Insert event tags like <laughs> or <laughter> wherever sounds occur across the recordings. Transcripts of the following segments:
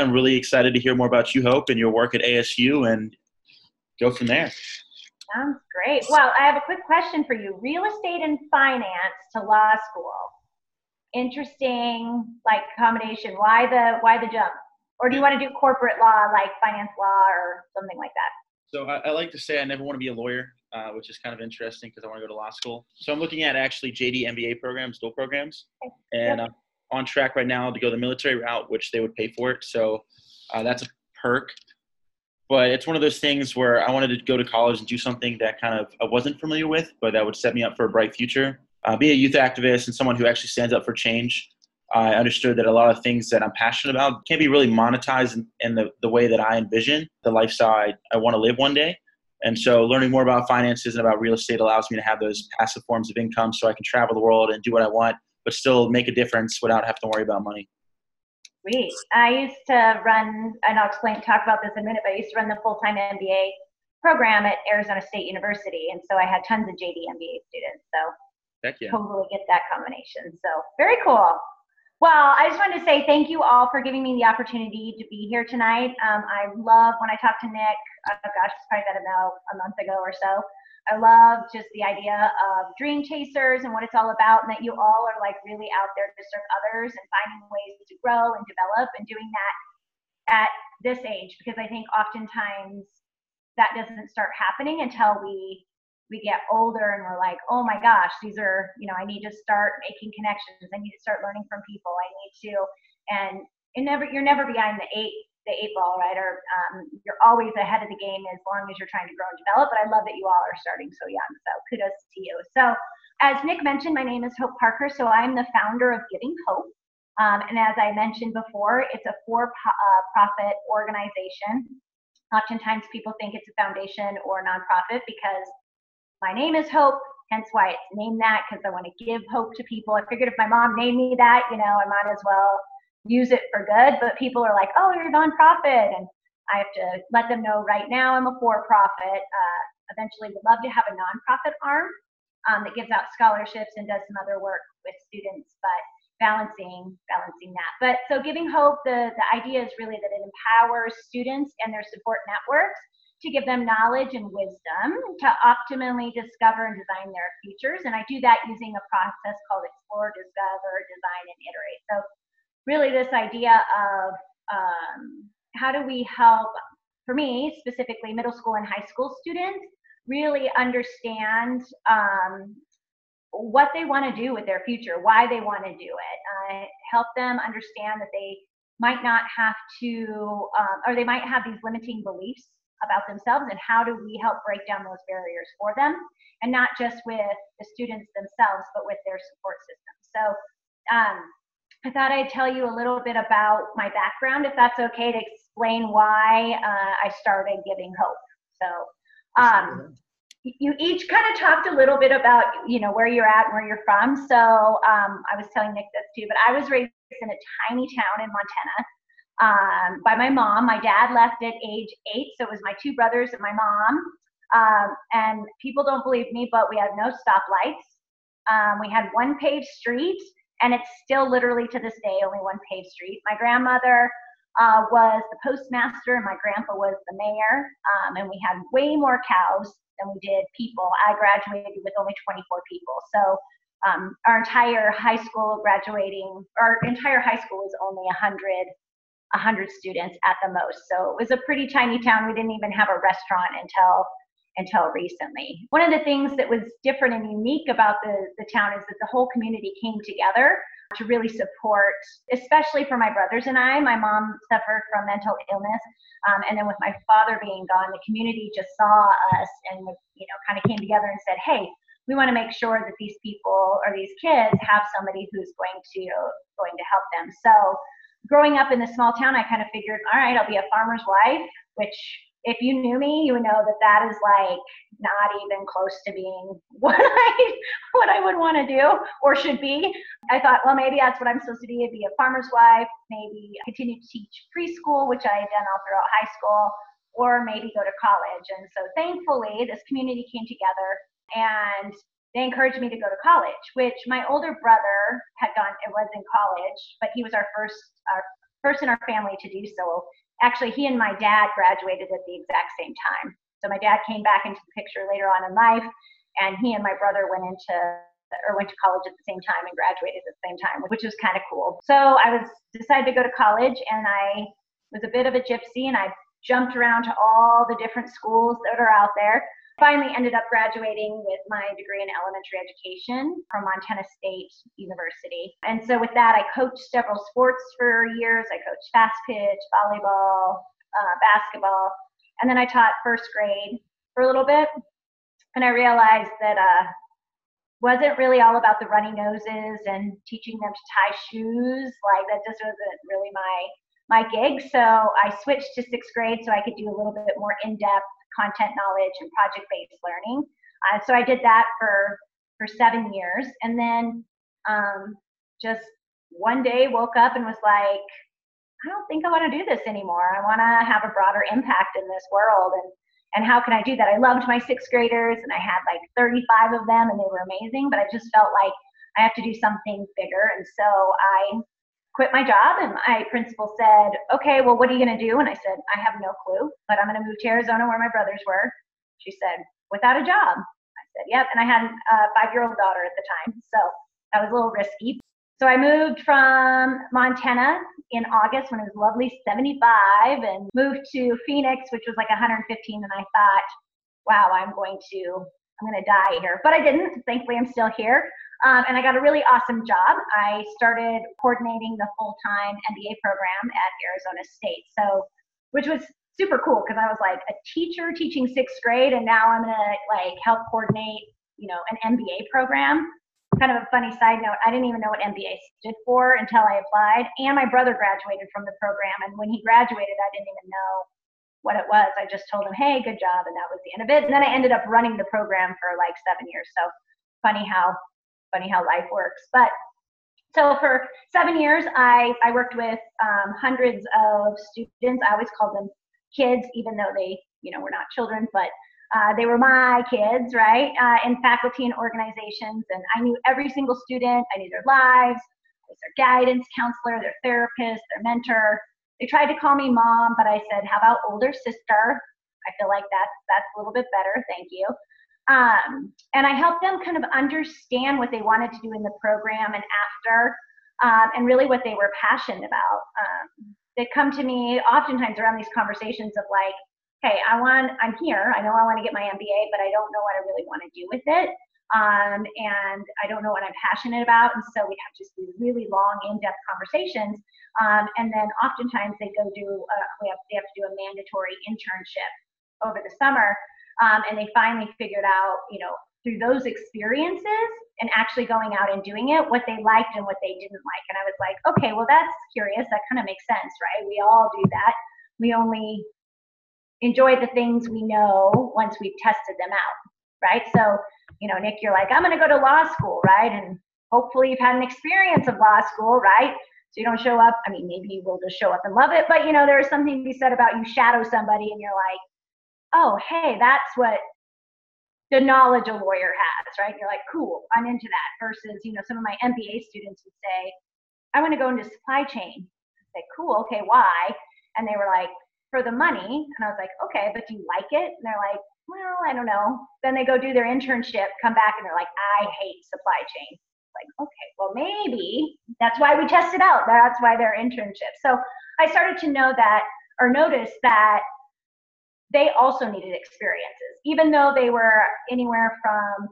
I'm really excited to hear more about you, Hope, and your work at ASU and go from there. Sounds great. Well, I have a quick question for you. Real estate and finance to law school. Interesting like combination. Why the why the jump? Or do you want to do corporate law like finance law or something like that? So I, I like to say I never want to be a lawyer, uh, which is kind of interesting because I want to go to law school. So I'm looking at actually JD MBA programs, dual programs, Okay. and Yep. I'm on track right now to go the military route, which they would pay for it. So uh, that's a perk. But it's one of those things where I wanted to go to college and do something that kind of I wasn't familiar with, but that would set me up for a bright future. Uh, be a youth activist and someone who actually stands up for change. I understood that a lot of things that I'm passionate about can't be really monetized in, in the, the way that I envision the lifestyle I, I want to live one day. And so learning more about finances and about real estate allows me to have those passive forms of income so I can travel the world and do what I want, but still make a difference without having to worry about money. Sweet. I used to run, and I'll explain, talk about this in a minute, but I used to run the full time MBA program at Arizona State University. And so I had tons of JD MBA students. So Heck yeah. totally get that combination. So very cool. Well, I just wanted to say thank you all for giving me the opportunity to be here tonight. Um, I love when I talk to Nick. Oh gosh, it's probably been about a month ago or so. I love just the idea of dream chasers and what it's all about, and that you all are like really out there to serve others and finding ways to grow and develop and doing that at this age because I think oftentimes that doesn't start happening until we we get older and we're like, oh my gosh, these are, you know, I need to start making connections. I need to start learning from people. I need to, and it never, you're never behind the eight, the eight ball, right? Or um, you're always ahead of the game as long as you're trying to grow and develop. But I love that you all are starting so young. So kudos to you. So as Nick mentioned, my name is Hope Parker. So I'm the founder of Giving Hope. Um, and as I mentioned before, it's a for-profit organization. Oftentimes people think it's a foundation or nonprofit because my name is Hope, hence why it's named that because I want to give hope to people. I figured if my mom named me that, you know, I might as well use it for good. But people are like, oh, you're a nonprofit. And I have to let them know right now I'm a for profit. Uh, eventually, would love to have a nonprofit arm um, that gives out scholarships and does some other work with students, but balancing balancing that. But so giving hope, the, the idea is really that it empowers students and their support networks to give them knowledge and wisdom to optimally discover and design their futures. And I do that using a process called explore, discover, design, and iterate. So really this idea of um, how do we help, for me specifically, middle school and high school students really understand um, what they want to do with their future, why they want to do it, uh, help them understand that they might not have to, um, or they might have these limiting beliefs about themselves and how do we help break down those barriers for them and not just with the students themselves but with their support system. So um, i thought i'd tell you a little bit about my background if that's okay to explain why uh, i started giving hope so um, you each kind of talked a little bit about you know where you're at and where you're from so um, i was telling nick this too but i was raised in a tiny town in montana um, by my mom. My dad left at age eight, so it was my two brothers and my mom. Um, and people don't believe me, but we had no stoplights. Um, we had one paved street, and it's still literally to this day only one paved street. My grandmother uh, was the postmaster, and my grandpa was the mayor. Um, and we had way more cows than we did people. I graduated with only 24 people, so. Um, our entire high school graduating, our entire high school was only 100 100 students at the most. So it was a pretty tiny town. We didn't even have a restaurant until until recently. One of the things that was different and unique about the, the town is that the whole community came together to really support, especially for my brothers and I. My mom suffered from mental illness. Um, and then with my father being gone, the community just saw us and, you know, kind of came together and said, hey, we want to make sure that these people or these kids have somebody who's going to going to help them. So growing up in the small town, I kind of figured, all right, I'll be a farmer's wife, which if you knew me, you would know that that is like not even close to being <laughs> what I what I would want to do or should be. I thought, well, maybe that's what I'm supposed to be, be a farmer's wife, maybe continue to teach preschool, which I had done all throughout high school, or maybe go to college. And so thankfully, this community came together and they encouraged me to go to college, which my older brother had gone, it was in college, but he was our first, our first in our family to do so. Actually, he and my dad graduated at the exact same time. So my dad came back into the picture later on in life, and he and my brother went into or went to college at the same time and graduated at the same time, which was kind of cool. So I was decided to go to college, and I was a bit of a gypsy, and I jumped around to all the different schools that are out there. Finally, ended up graduating with my degree in elementary education from Montana State University. And so, with that, I coached several sports for years. I coached fast pitch, volleyball, uh, basketball, and then I taught first grade for a little bit. And I realized that uh, wasn't really all about the runny noses and teaching them to tie shoes. Like that just wasn't really my my gig. So I switched to sixth grade so I could do a little bit more in-depth content knowledge and project-based learning. Uh, so I did that for for seven years, and then um, just one day woke up and was like, I don't think I want to do this anymore. I want to have a broader impact in this world, and and how can I do that? I loved my sixth graders, and I had like 35 of them, and they were amazing. But I just felt like I have to do something bigger, and so I quit my job and my principal said okay well what are you going to do? And i said i have no clue but i'm going to move to arizona where my brothers were. She said without a job. I said yep and i had a five year old daughter at the time so that was a little risky. So i moved from montana in august when it was lovely 75 and moved to phoenix which was like 115 and i thought wow i'm going to i'm going to die here. But i didn't. Thankfully i'm still here um, and I got a really awesome job. I started coordinating the full time MBA program at Arizona State. So, which was super cool because I was like a teacher teaching sixth grade, and now I'm gonna like help coordinate, you know, an MBA program. Kind of a funny side note, I didn't even know what MBA stood for until I applied. And my brother graduated from the program, and when he graduated, I didn't even know what it was. I just told him, "Hey, good job," and that was the end of it. And then I ended up running the program for like seven years. So funny how funny how life works. But so for seven years, I, I worked with um, hundreds of students. I always called them kids, even though they, you know, were not children, but uh, they were my kids, right? Uh, in faculty and organizations, and I knew every single student. I knew their lives, I was their guidance counselor, their therapist, their mentor. They tried to call me mom, but I said, "How about older sister?" I feel like that's that's a little bit better. Thank you. Um, and I helped them kind of understand what they wanted to do in the program and after, um, and really what they were passionate about. Um, they come to me oftentimes around these conversations of like, hey, I want, I'm here. I know I want to get my MBA, but I don't know what I really want to do with it. Um, and I don't know what I'm passionate about. And so we have just these really long, in-depth conversations. Um, and then oftentimes they go do, uh, we have, they have to do a mandatory internship over the summer um, and they finally figured out, you know, through those experiences and actually going out and doing it, what they liked and what they didn't like. And I was like, okay, well, that's curious. That kind of makes sense, right? We all do that. We only enjoy the things we know once we've tested them out, right? So, you know, Nick, you're like, I'm going to go to law school, right? And hopefully you've had an experience of law school, right? So you don't show up. I mean, maybe you will just show up and love it, but you know, there's something to be said about you shadow somebody and you're like, oh, hey, that's what the knowledge a lawyer has, right? You're like, cool, I'm into that. Versus, you know, some of my MBA students would say, I want to go into supply chain. I say, cool, okay, why? And they were like, for the money. And I was like, okay, but do you like it? And they're like, well, I don't know. Then they go do their internship, come back, and they're like, I hate supply chain. Like, okay, well, maybe that's why we tested out. That's why they're internships. So I started to know that or notice that they also needed experiences, even though they were anywhere from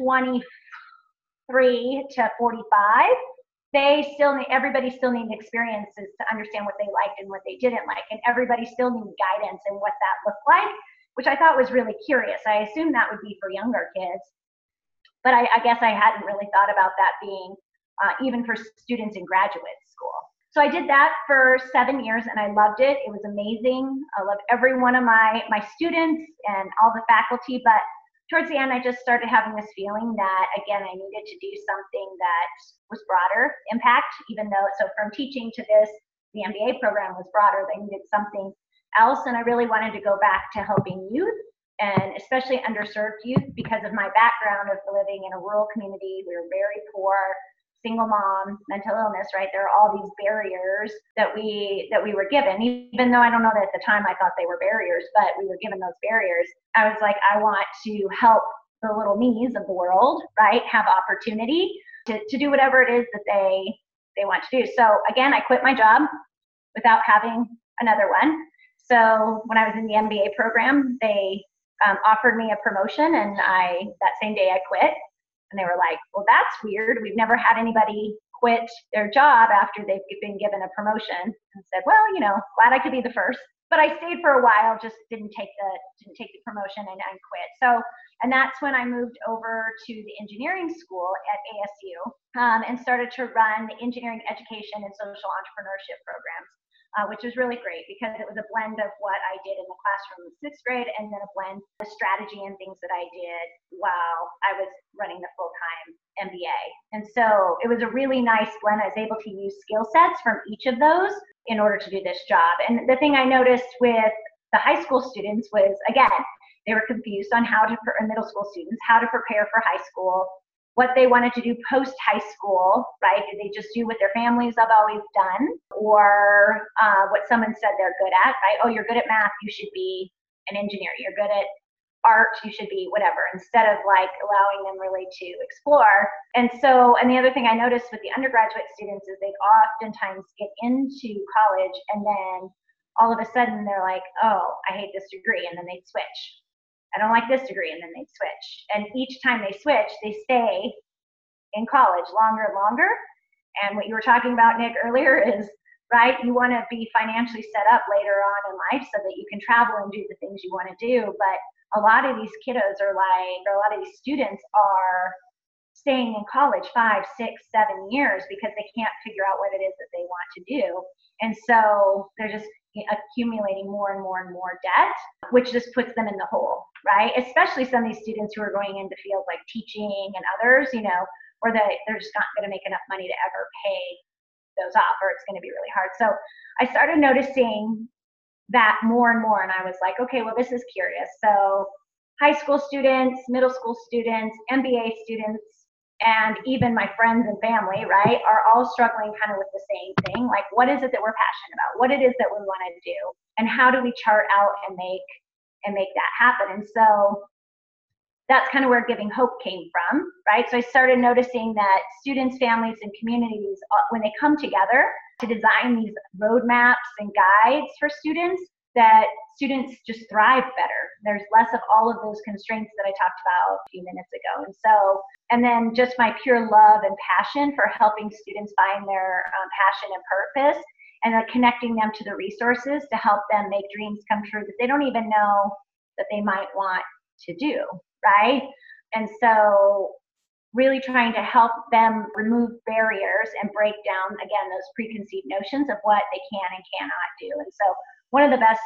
23 to 45. They still need, everybody still needed experiences to understand what they liked and what they didn't like. And everybody still needed guidance and what that looked like, which I thought was really curious. I assumed that would be for younger kids, but I, I guess I hadn't really thought about that being uh, even for students in graduate school. So I did that for seven years and I loved it. It was amazing. I loved every one of my, my students and all the faculty. But towards the end, I just started having this feeling that, again, I needed to do something that was broader impact, even though, so from teaching to this, the MBA program was broader. They needed something else. And I really wanted to go back to helping youth and especially underserved youth because of my background of living in a rural community. We were very poor single mom, mental illness, right? There are all these barriers that we that we were given. Even though I don't know that at the time I thought they were barriers, but we were given those barriers. I was like, I want to help the little me's of the world, right? Have opportunity to, to do whatever it is that they they want to do. So again, I quit my job without having another one. So when I was in the MBA program, they um, offered me a promotion, and I that same day I quit. And they were like, "Well, that's weird. We've never had anybody quit their job after they've been given a promotion." And said, "Well, you know, glad I could be the first. But I stayed for a while, just didn't take the didn't take the promotion and, and quit. So, and that's when I moved over to the engineering school at ASU um, and started to run the engineering education and social entrepreneurship programs uh, which was really great because it was a blend of what I did in the classroom in sixth grade and then a blend of strategy and things that I did while I was running the full time MBA. And so it was a really nice blend. I was able to use skill sets from each of those in order to do this job. And the thing I noticed with the high school students was, again, they were confused on how to, middle school students, how to prepare for high school, what they wanted to do post high school, right? Did they just do what their families have always done, or uh, what someone said they're good at, right? Oh, you're good at math, you should be an engineer. You're good at art, you should be whatever, instead of like allowing them really to explore. And so, and the other thing I noticed with the undergraduate students is they oftentimes get into college and then all of a sudden they're like, oh, I hate this degree, and then they switch I don't like this degree, and then they switch. And each time they switch, they stay in college longer and longer. And what you were talking about, Nick, earlier <laughs> is right, you want to be financially set up later on in life so that you can travel and do the things you want to do. But a lot of these kiddos are like, or a lot of these students are staying in college five, six, seven years because they can't figure out what it is that they want to do. And so they're just accumulating more and more and more debt, which just puts them in the hole, right? Especially some of these students who are going into fields like teaching and others, you know, where they, they're just not going to make enough money to ever pay those off, or it's going to be really hard. So I started noticing that more and more, and I was like, okay, well, this is curious. So high school students, middle school students, MBA students, and even my friends and family, right, are all struggling kind of with the same thing. Like, what is it that we're passionate about? What it is that we want to do? And how do we chart out and make and make that happen? And so that's kind of where giving hope came from, right? So I started noticing that students, families, and communities, uh, when they come together to design these roadmaps and guides for students, that students just thrive better. There's less of all of those constraints that I talked about a few minutes ago. And so, and then just my pure love and passion for helping students find their um, passion and purpose and connecting them to the resources to help them make dreams come true that they don't even know that they might want to do, right? And so really trying to help them remove barriers and break down again those preconceived notions of what they can and cannot do. And so one of the best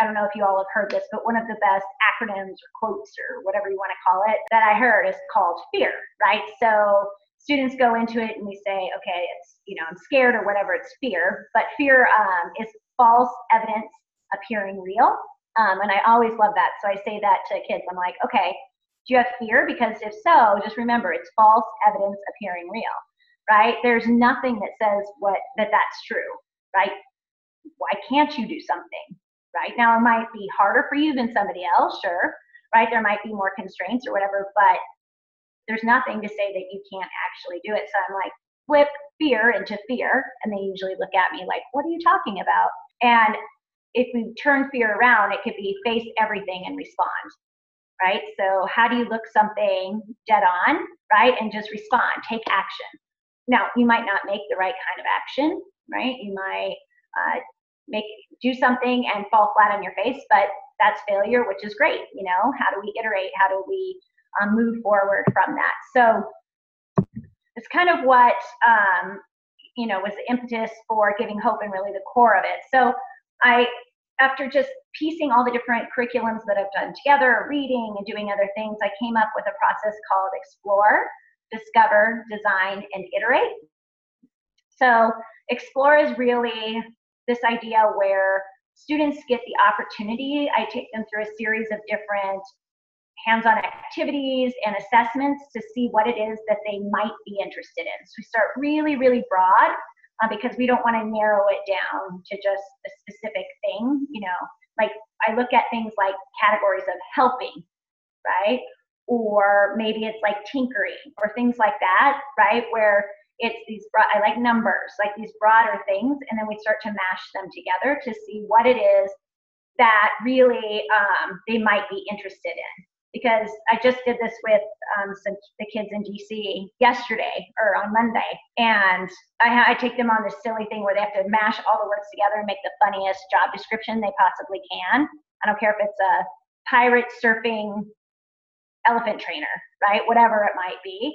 I don't know if you all have heard this, but one of the best acronyms or quotes or whatever you want to call it that I heard is called fear, right? So students go into it and we say, okay, it's, you know, I'm scared or whatever, it's fear. But fear um, is false evidence appearing real. Um, and I always love that. So I say that to kids. I'm like, okay, do you have fear? Because if so, just remember it's false evidence appearing real, right? There's nothing that says what that that's true, right? why can't you do something? Right now, it might be harder for you than somebody else, sure, right? There might be more constraints or whatever, but there's nothing to say that you can't actually do it. So I'm like, flip fear into fear. And they usually look at me like, what are you talking about? And if we turn fear around, it could be face everything and respond, right? So how do you look something dead on, right? And just respond, take action. Now, you might not make the right kind of action, right? You might uh, make do something and fall flat on your face but that's failure which is great you know how do we iterate how do we um, move forward from that so it's kind of what um, you know was the impetus for giving hope and really the core of it so i after just piecing all the different curriculums that i've done together reading and doing other things i came up with a process called explore discover design and iterate so explore is really this idea where students get the opportunity. I take them through a series of different hands-on activities and assessments to see what it is that they might be interested in. So we start really, really broad uh, because we don't want to narrow it down to just a specific thing. You know, like I look at things like categories of helping, right? Or maybe it's like tinkering or things like that, right? Where it's these broad, I like numbers, like these broader things, and then we start to mash them together to see what it is that really um, they might be interested in because I just did this with um, some the kids in DC yesterday or on Monday, and I, I take them on this silly thing where they have to mash all the words together and make the funniest job description they possibly can. I don't care if it's a pirate surfing elephant trainer, right? Whatever it might be.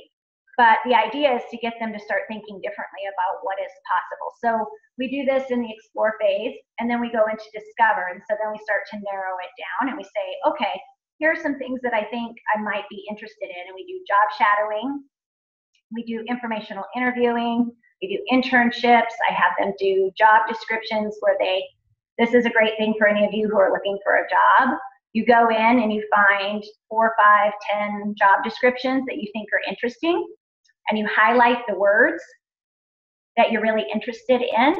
But the idea is to get them to start thinking differently about what is possible. So we do this in the explore phase, and then we go into discover. And so then we start to narrow it down and we say, okay, here are some things that I think I might be interested in. And we do job shadowing, we do informational interviewing, we do internships. I have them do job descriptions where they, this is a great thing for any of you who are looking for a job. You go in and you find four, five, ten job descriptions that you think are interesting, and you highlight the words that you're really interested in,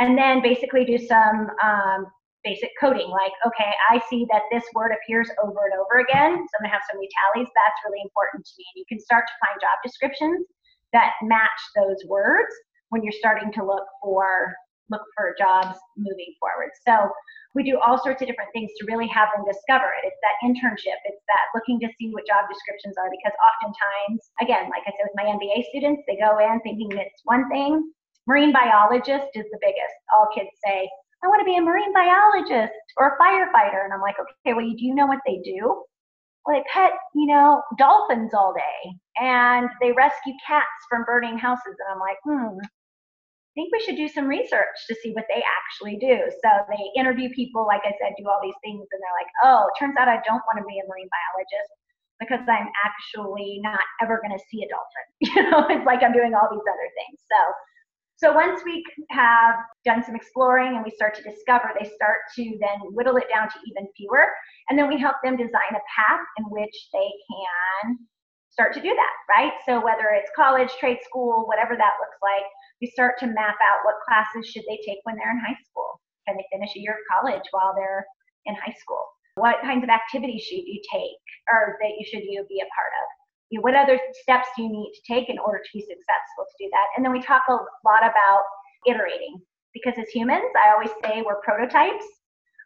and then basically do some um, basic coding like okay i see that this word appears over and over again so i'm to have some new tallies that's really important to me and you can start to find job descriptions that match those words when you're starting to look for look for jobs moving forward. So we do all sorts of different things to really have them discover it it's that internship it's that looking to see what job descriptions are because oftentimes again like i said with my mba students they go in thinking it's one thing. Marine biologist is the biggest. All kids say I want to be a marine biologist or a firefighter. And I'm like, okay, well, do you know what they do? Well, they pet, you know, dolphins all day and they rescue cats from burning houses. And I'm like, hmm, I think we should do some research to see what they actually do. So they interview people, like I said, do all these things, and they're like, oh, it turns out I don't want to be a marine biologist because I'm actually not ever going to see a dolphin. <laughs> You know, it's like I'm doing all these other things. So so once we have done some exploring and we start to discover, they start to then whittle it down to even fewer. And then we help them design a path in which they can start to do that, right? So whether it's college, trade school, whatever that looks like, we start to map out what classes should they take when they're in high school. Can they finish a year of college while they're in high school? What kinds of activities should you take or that you should you be a part of? You know, what other steps do you need to take in order to be successful to do that? And then we talk a lot about iterating because as humans, I always say we're prototypes.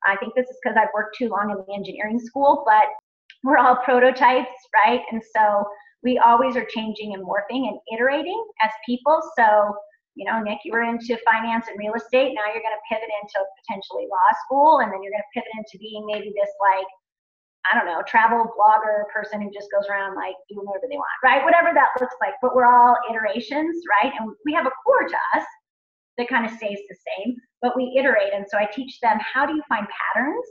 I think this is because I've worked too long in the engineering school, but we're all prototypes, right? And so we always are changing and morphing and iterating as people. So, you know, Nick, you were into finance and real estate. Now you're going to pivot into potentially law school, and then you're going to pivot into being maybe this like I don't know, travel blogger person who just goes around like doing whatever they want, right? Whatever that looks like. But we're all iterations, right? And we have a core to us that kind of stays the same, but we iterate. And so I teach them how do you find patterns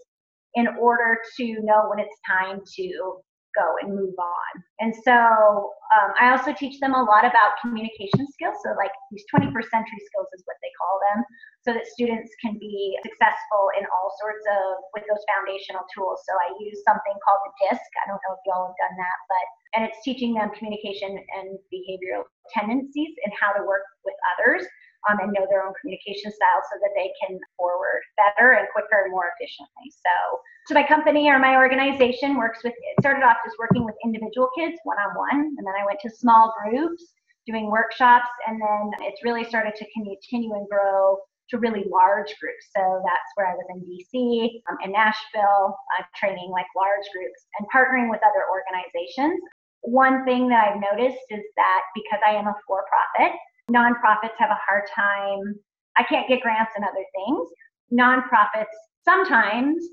in order to know when it's time to go and move on. And so um, I also teach them a lot about communication skills. So, like these 21st century skills is what they call them, so that students can be successful in all sorts of with those foundational tools. So, I use something called the DISC. I don't know if y'all have done that, but and it's teaching them communication and behavioral tendencies and how to work with others um, and know their own communication style so that they can forward better and quicker and more efficiently. So, so my company or my organization works with, it started off just working with individual kids one on one, and then I went to small groups doing workshops, and then it's really started to continue and grow to really large groups. So that's where I was in DC, um, in Nashville, uh, training like large groups and partnering with other organizations. One thing that I've noticed is that because I am a for profit, Nonprofits have a hard time. I can't get grants and other things. Nonprofits, sometimes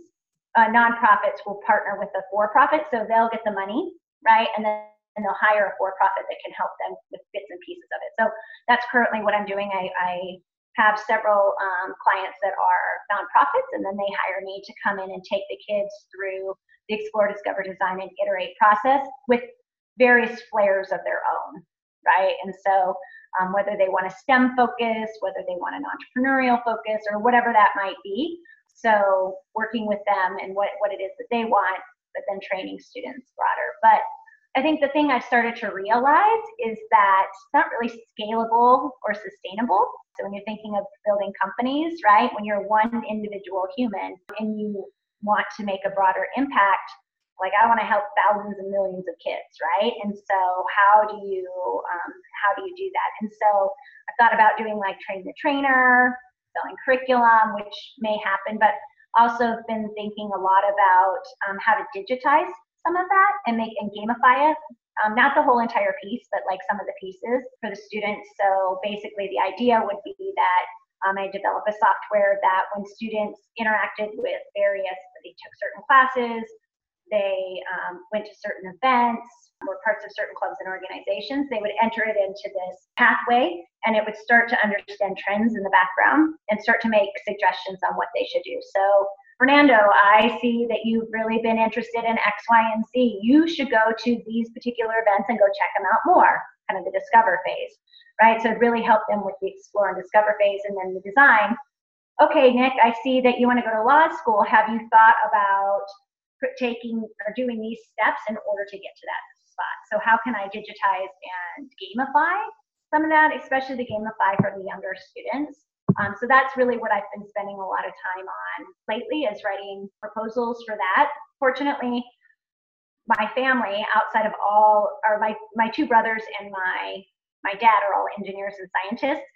uh, nonprofits will partner with a for profit, so they'll get the money, right? And then and they'll hire a for profit that can help them with bits and pieces of it. So that's currently what I'm doing. I, I have several um, clients that are nonprofits, and then they hire me to come in and take the kids through the Explore, Discover, Design, and Iterate process with various flares of their own, right? And so um, whether they want a STEM focus, whether they want an entrepreneurial focus, or whatever that might be. So working with them and what, what it is that they want but then training students broader. But I think the thing I've started to realize is that it's not really scalable or sustainable. So when you're thinking of building companies, right, when you're one individual human and you want to make a broader impact, like I want to help thousands and millions of kids, right? And so how do you um, how do you do that? And so I thought about doing like train the trainer, selling curriculum, which may happen, but also been thinking a lot about um, how to digitize some of that and make and gamify it. Um, not the whole entire piece, but like some of the pieces for the students. So basically, the idea would be that um, I develop a software that when students interacted with various, they took certain classes, they um, went to certain events, were parts of certain clubs and organizations, they would enter it into this pathway and it would start to understand trends in the background and start to make suggestions on what they should do. So Fernando, I see that you've really been interested in X, Y, and Z. You should go to these particular events and go check them out more, kind of the discover phase, right? So it really helped them with the explore and discover phase and then the design. Okay, Nick, I see that you want to go to law school. Have you thought about taking or doing these steps in order to get to that spot? So how can I digitize and gamify some of that, especially the gamify for the younger students? Um, so that's really what I've been spending a lot of time on lately is writing proposals for that. Fortunately, my family outside of all or my, my two brothers and my my dad are all engineers and scientists.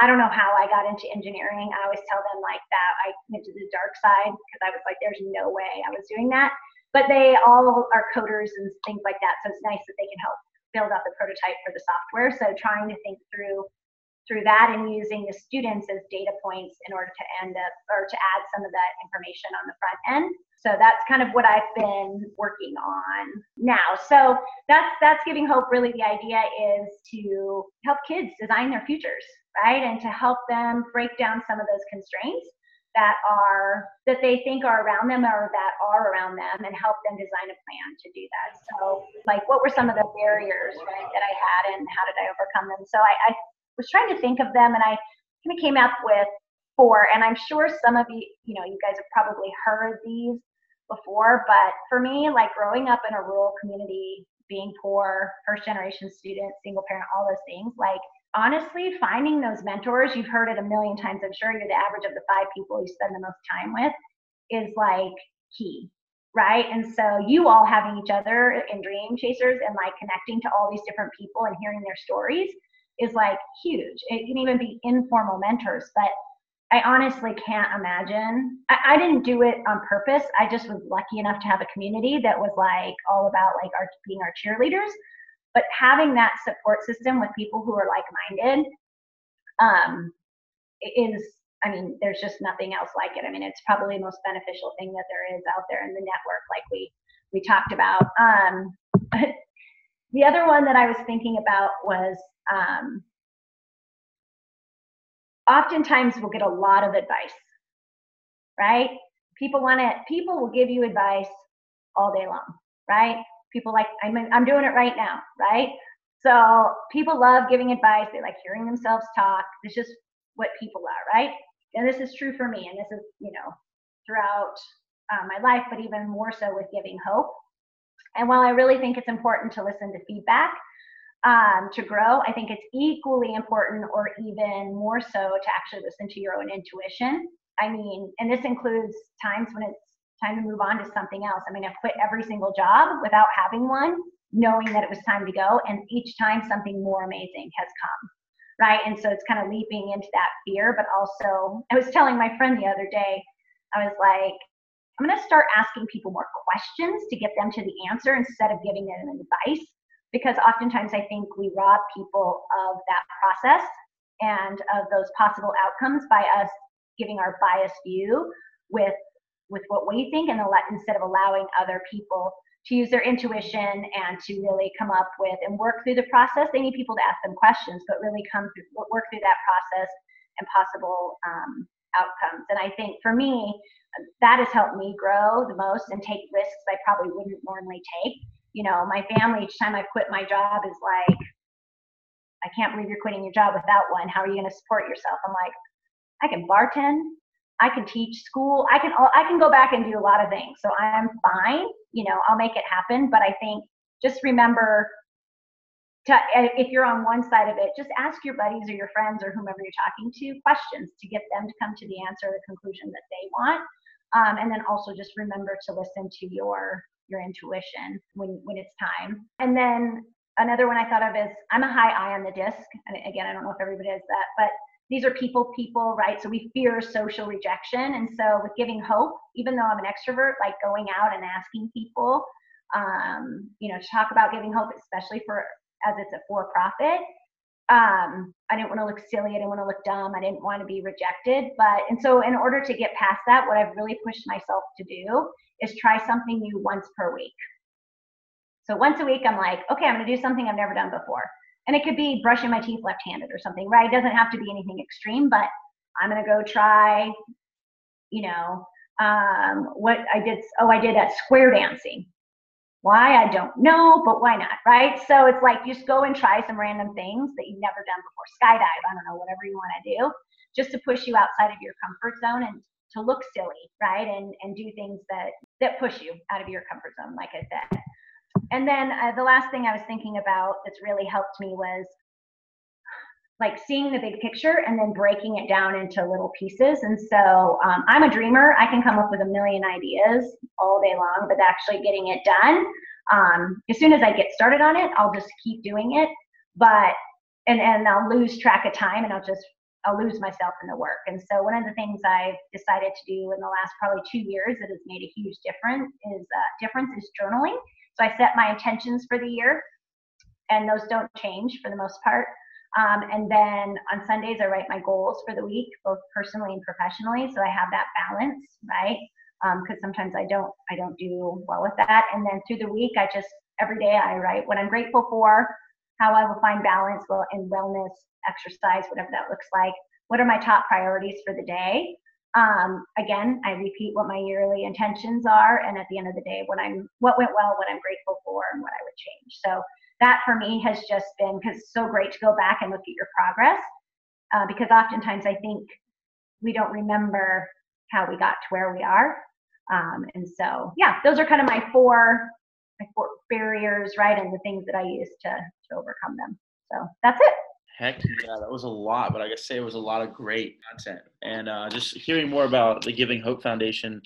I don't know how I got into engineering. I always tell them like that I went to the dark side because I was like, there's no way I was doing that. But they all are coders and things like that. So it's nice that they can help build up the prototype for the software. So trying to think through through that and using the students as data points in order to end up or to add some of that information on the front end. So that's kind of what I've been working on now. So that's that's giving hope. Really, the idea is to help kids design their futures, right, and to help them break down some of those constraints that are that they think are around them or that are around them and help them design a plan to do that so like what were some of the barriers right that i had and how did i overcome them so i, I was trying to think of them and I kind of came up with four. And I'm sure some of you, you know, you guys have probably heard these before, but for me, like growing up in a rural community, being poor, first generation student, single parent, all those things, like honestly, finding those mentors, you've heard it a million times, I'm sure you're the average of the five people you spend the most time with, is like key right? And so you all having each other in Dream Chasers and like connecting to all these different people and hearing their stories is like huge. It can even be informal mentors, but I honestly can't imagine. I, I, didn't do it on purpose. I just was lucky enough to have a community that was like all about like our being our cheerleaders. But having that support system with people who are like-minded um, is, I mean, there's just nothing else like it. I mean, it's probably the most beneficial thing that there is out there in the network, like we we talked about. Um, the other one that I was thinking about was um, oftentimes we'll get a lot of advice, right? People want to, people will give you advice all day long, right? People like, I'm, I'm doing it right now, right? So people love giving advice. They like hearing themselves talk. It's just what people are, right? And this is true for me. And this is, you know, throughout uh, my life, but even more so with giving hope. And while I really think it's important to listen to feedback, um, to grow, I think it's equally important or even more so to actually listen to your own intuition. I mean, and this includes times when it's time to move on to something else. I mean, I've quit every single job without having one, knowing that it was time to go. And each time something more amazing has come. Right. And so it's kind of leaping into that fear, but also, I was telling my friend the other day, I was like, I'm going to start asking people more questions to get them to the answer instead of giving them advice because oftentimes I think we rob people of that process and of those possible outcomes by us giving our biased view with with what we think and instead of allowing other people to use their intuition and to really come up with and work through the process. They need people to ask them questions but really come through work through that process and possible um, outcomes. And i think for me that has helped me grow the most and take risks i probably wouldn't normally take you know, my family, each time I quit my job is like, I can't believe you're quitting your job without one. How are you going to support yourself? I'm like, I can bartend. I can teach school. I can all, I can go back and do a lot of things. So I'm fine. You know, I'll make it happen. But I think just remember to, if you're on one side of it, just ask your buddies or your friends or whomever you're talking to questions to get them to come to the answer or the conclusion that they want. Um, and then also just remember to listen to your your intuition when when it's time. And then another one I thought of is I'm a high I on the disc. And again, I don't know if everybody is that, but these are people, people, right? So we fear social rejection. And so with giving hope, even though I'm an extrovert, like going out and asking people, um, you know, to talk about giving hope, especially for as it's a for profit. Um, I didn't want to look silly. I didn't want to look dumb. I didn't want to be rejected. But, and so in order to get past that, what I've really pushed myself to do is try something new once per week. So once a week, I'm like, okay, I'm going to do something I've never done before. And it could be brushing my teeth left handed or something, right? It doesn't have to be anything extreme, but I'm going to go try, you know, um, what I did. Oh, I did that square dancing. Why? I don't know, but why not, right? So it's like just go and try some random things that you've never done before. Skydive, I don't know, whatever you want to do, just to push you outside of your comfort zone and to look silly, right? And and do things that that push you out of your comfort zone, like I said. And then uh, the last thing I was thinking about that's really helped me was like seeing the big picture and then breaking it down into little pieces. And so um, I'm a dreamer. I can come up with a million ideas all day long, but actually getting it done, um, as soon as I get started on it, I'll just keep doing it. But and and I'll lose track of time and I'll just I'll lose myself in the work. And so one of the things I've decided to do in the last probably two years that has made a huge difference is uh, difference is journaling. So I set my intentions for the year, and those don't change for the most part. Um, and then on Sundays, I write my goals for the week, both personally and professionally. So I have that balance, right? Because um, sometimes I don't, I don't do well with that. And then through the week, I just every day I write what I'm grateful for, how I will find balance well in wellness, exercise, whatever that looks like. What are my top priorities for the day? Um, again, I repeat what my yearly intentions are, and at the end of the day, what I'm, what went well, what I'm grateful for, and what I would change. So that for me has just been because it's so great to go back and look at your progress uh, because oftentimes I think we don't remember how we got to where we are. Um, and so, yeah, those are kind of my four, my four barriers, right, and the things that I use to to overcome them. So that's it. Heck yeah, that was a lot, but I guess say it was a lot of great content. And uh, just hearing more about the Giving Hope Foundation,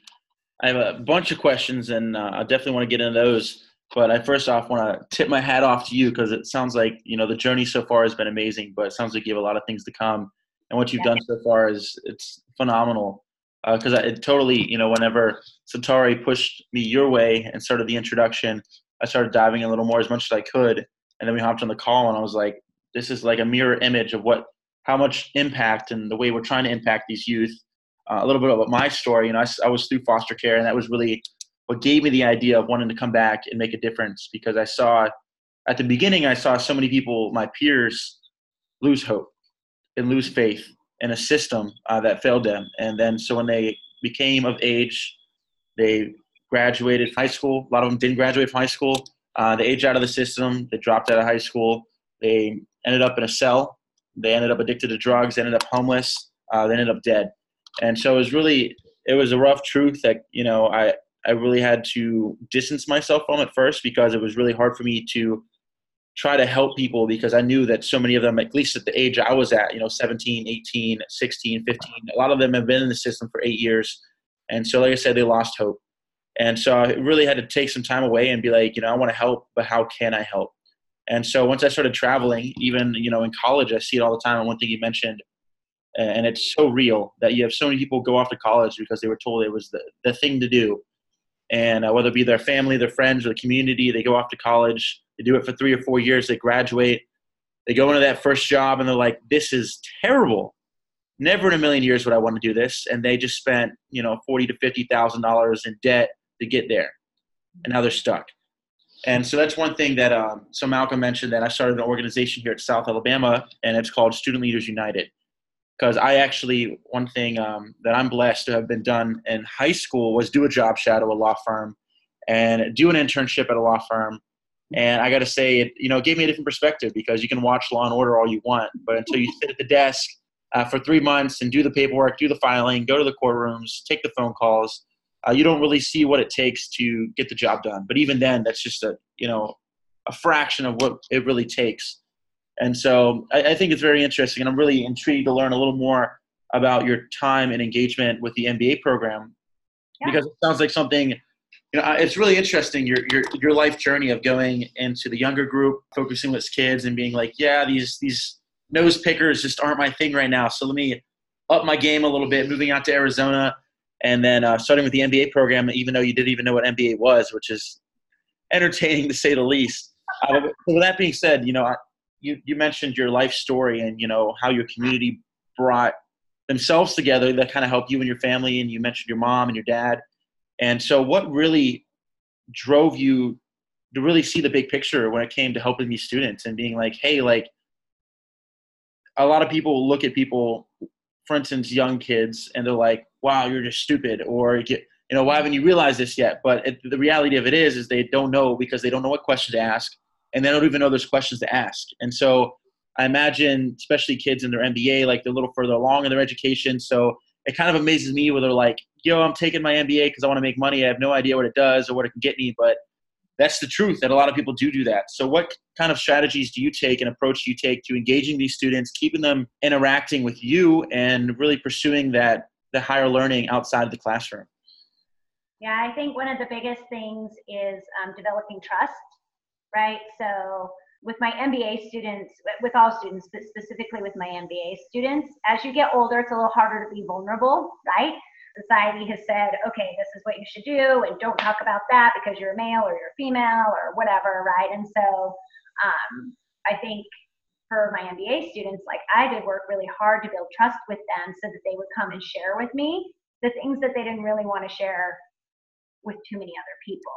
I have a bunch of questions, and uh, I definitely want to get into those. But I first off want to tip my hat off to you because it sounds like you know the journey so far has been amazing, but it sounds like you have a lot of things to come, and what you've yeah. done so far is it's phenomenal. Because uh, it totally, you know, whenever Satari pushed me your way and started the introduction, I started diving a little more as much as I could, and then we hopped on the call, and I was like, this is like a mirror image of what how much impact and the way we're trying to impact these youth. Uh, a little bit about my story. You know, I, I was through foster care, and that was really what gave me the idea of wanting to come back and make a difference because I saw at the beginning I saw so many people, my peers, lose hope and lose faith in a system uh, that failed them. And then so when they became of age, they graduated high school. A lot of them didn't graduate from high school. Uh, they aged out of the system. They dropped out of high school. They ended up in a cell. They ended up addicted to drugs. They ended up homeless. Uh, they ended up dead. And so it was really it was a rough truth that you know I I really had to distance myself from at first because it was really hard for me to try to help people because I knew that so many of them, at least at the age I was at, you know, 17, 18, 16, 15, a lot of them have been in the system for eight years. And so, like I said, they lost hope. And so I really had to take some time away and be like, you know, I want to help, but how can I help? And so once I started traveling, even, you know, in college, I see it all the time. And one thing you mentioned, and it's so real that you have so many people go off to college because they were told it was the, the thing to do and uh, whether it be their family, their friends, or the community, they go off to college. They do it for three or four years. They graduate. They go into that first job, and they're like, "This is terrible. Never in a million years would I want to do this." And they just spent, you know, forty to fifty thousand dollars in debt to get there, and now they're stuck. And so that's one thing that. Um, so Malcolm mentioned that I started an organization here at South Alabama, and it's called Student Leaders United because I actually one thing um, that I'm blessed to have been done in high school was do a job shadow a law firm and do an internship at a law firm. And I got to say, it you know gave me a different perspective because you can watch Law and Order all you want, but until you sit at the desk uh, for three months and do the paperwork, do the filing, go to the courtrooms, take the phone calls. Uh, you don't really see what it takes to get the job done. But even then, that's just a you know a fraction of what it really takes. And so I, I think it's very interesting, and I'm really intrigued to learn a little more about your time and engagement with the MBA program yeah. because it sounds like something you know it's really interesting your your your life journey of going into the younger group focusing with kids and being like yeah these these nose pickers just aren't my thing right now so let me up my game a little bit moving out to arizona and then uh, starting with the mba program even though you didn't even know what mba was which is entertaining <laughs> to say the least. Uh, with that being said you know you, you mentioned your life story and you know how your community brought themselves together that kind of helped you and your family and you mentioned your mom and your dad. And so what really drove you to really see the big picture when it came to helping these students and being like hey like a lot of people look at people for instance young kids and they're like wow you're just stupid or you know why haven't you realized this yet but it, the reality of it is is they don't know because they don't know what question to ask and they don't even know there's questions to ask and so I imagine, especially kids in their MBA, like they're a little further along in their education. So it kind of amazes me where they're like, yo, I'm taking my MBA because I want to make money. I have no idea what it does or what it can get me. But that's the truth that a lot of people do do that. So what kind of strategies do you take and approach do you take to engaging these students, keeping them interacting with you and really pursuing that the higher learning outside of the classroom? Yeah, I think one of the biggest things is um, developing trust, right? So with my MBA students, with all students, but specifically with my MBA students, as you get older, it's a little harder to be vulnerable, right? Society has said, okay, this is what you should do, and don't talk about that because you're a male or you're a female or whatever, right? And so um, I think for my MBA students, like I did work really hard to build trust with them so that they would come and share with me the things that they didn't really want to share with too many other people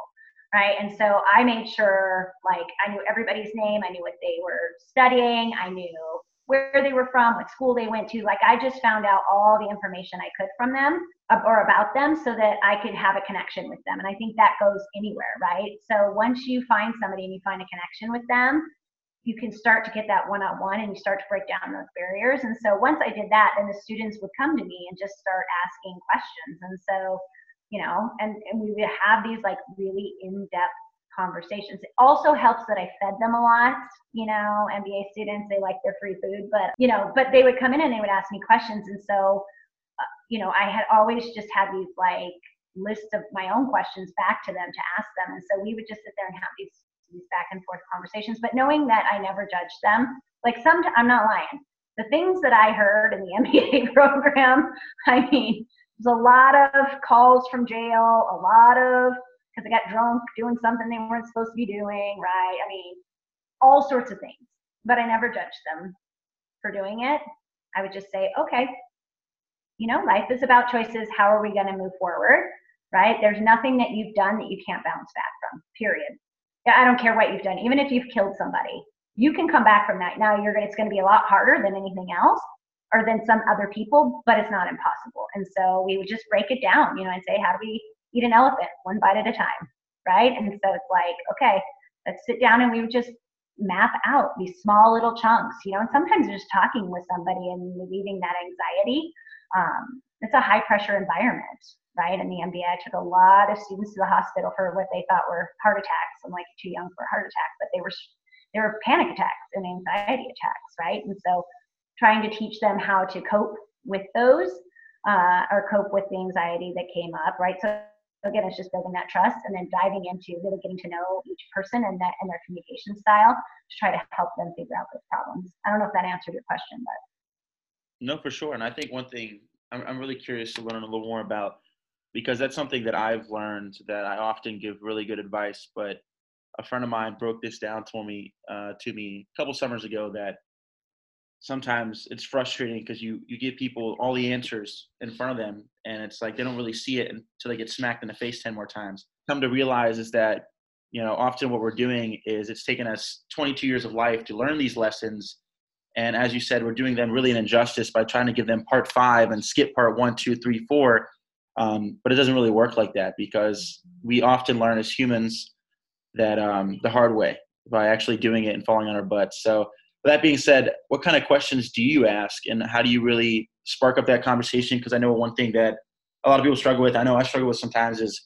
right? And so I made sure, like, I knew everybody's name, I knew what they were studying, I knew where they were from, what school they went to. Like, I just found out all the information I could from them or about them so that I could have a connection with them. And I think that goes anywhere, right? So once you find somebody and you find a connection with them, you can start to get that one on one and you start to break down those barriers. And so once I did that, then the students would come to me and just start asking questions. And so you know, and, and we would have these like really in-depth conversations. It also helps that I fed them a lot, you know, MBA students, they like their free food, but, you know, but they would come in and they would ask me questions. And so, uh, you know, I had always just had these like lists of my own questions back to them to ask them. And so we would just sit there and have these, these back and forth conversations, but knowing that I never judged them, like some, I'm not lying. The things that I heard in the <laughs> MBA program, <laughs> I mean, there's a lot of calls from jail, a lot of because they got drunk doing something they weren't supposed to be doing, right? I mean, all sorts of things. But I never judged them for doing it. I would just say, okay, you know, life is about choices. How are we going to move forward? Right? There's nothing that you've done that you can't bounce back from, period. I don't care what you've done, even if you've killed somebody, you can come back from that. Now you're it's going to be a lot harder than anything else, or than some other people, but it's not impossible. And so we would just break it down, you know, and say, how do we eat an elephant one bite at a time, right? And so it's like, okay, let's sit down and we would just map out these small little chunks, you know, and sometimes just talking with somebody and relieving that anxiety. Um, it's a high pressure environment, right? In the MBA, I took a lot of students to the hospital for what they thought were heart attacks. I'm like too young for a heart attack, but they were they were panic attacks and anxiety attacks, right? And so trying to teach them how to cope with those uh, or cope with the anxiety that came up, right? So again, it's just building that trust and then diving into really getting to know each person and that and their communication style to try to help them figure out those problems. I don't know if that answered your question, but no, for sure. And I think one thing I'm, I'm really curious to learn a little more about because that's something that I've learned that I often give really good advice, but a friend of mine broke this down to me uh, to me a couple summers ago that sometimes it's frustrating because you you give people all the answers in front of them and it's like they don't really see it until they get smacked in the face 10 more times. Come to realize is that you know often what we're doing is it's taken us 22 years of life to learn these lessons and as you said we're doing them really an injustice by trying to give them part five and skip part one two three four um, but it doesn't really work like that because we often learn as humans that um, the hard way by actually doing it and falling on our butts. So With that being said, what kind of questions do you ask, and how do you really spark up that conversation? Because I know one thing that a lot of people struggle with. I know I struggle with sometimes is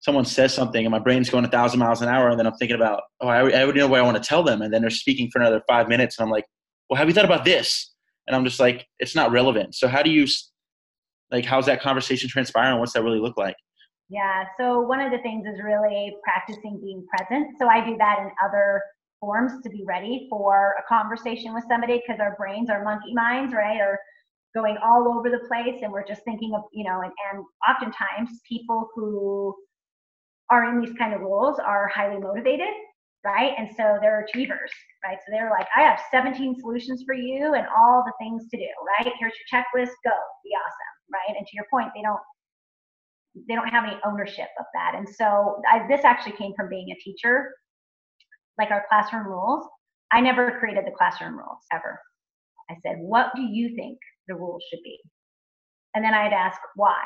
someone says something and my brain's going a thousand miles an hour, and then I'm thinking about, oh, I, I already know what I want to tell them, and then they're speaking for another five minutes, and I'm like, well, have you thought about this? And I'm just like, it's not relevant. So how do you, like, how's that conversation transpiring? What's that really look like? Yeah. So one of the things is really practicing being present. So I do that in other forms to be ready for a conversation with somebody because our brains, our monkey minds, right, are going all over the place and we're just thinking of, you know, and, and oftentimes people who are in these kind of roles are highly motivated, right? And so they're achievers, right? So they're like, I have 17 solutions for you and all the things to do, right? Here's your checklist, go, be awesome, right? And to your point, they don't they don't have any ownership of that. And so I, this actually came from being a teacher, like our classroom rules. I never created the classroom rules ever. I said, what do you think the rules should be? And then I'd ask why.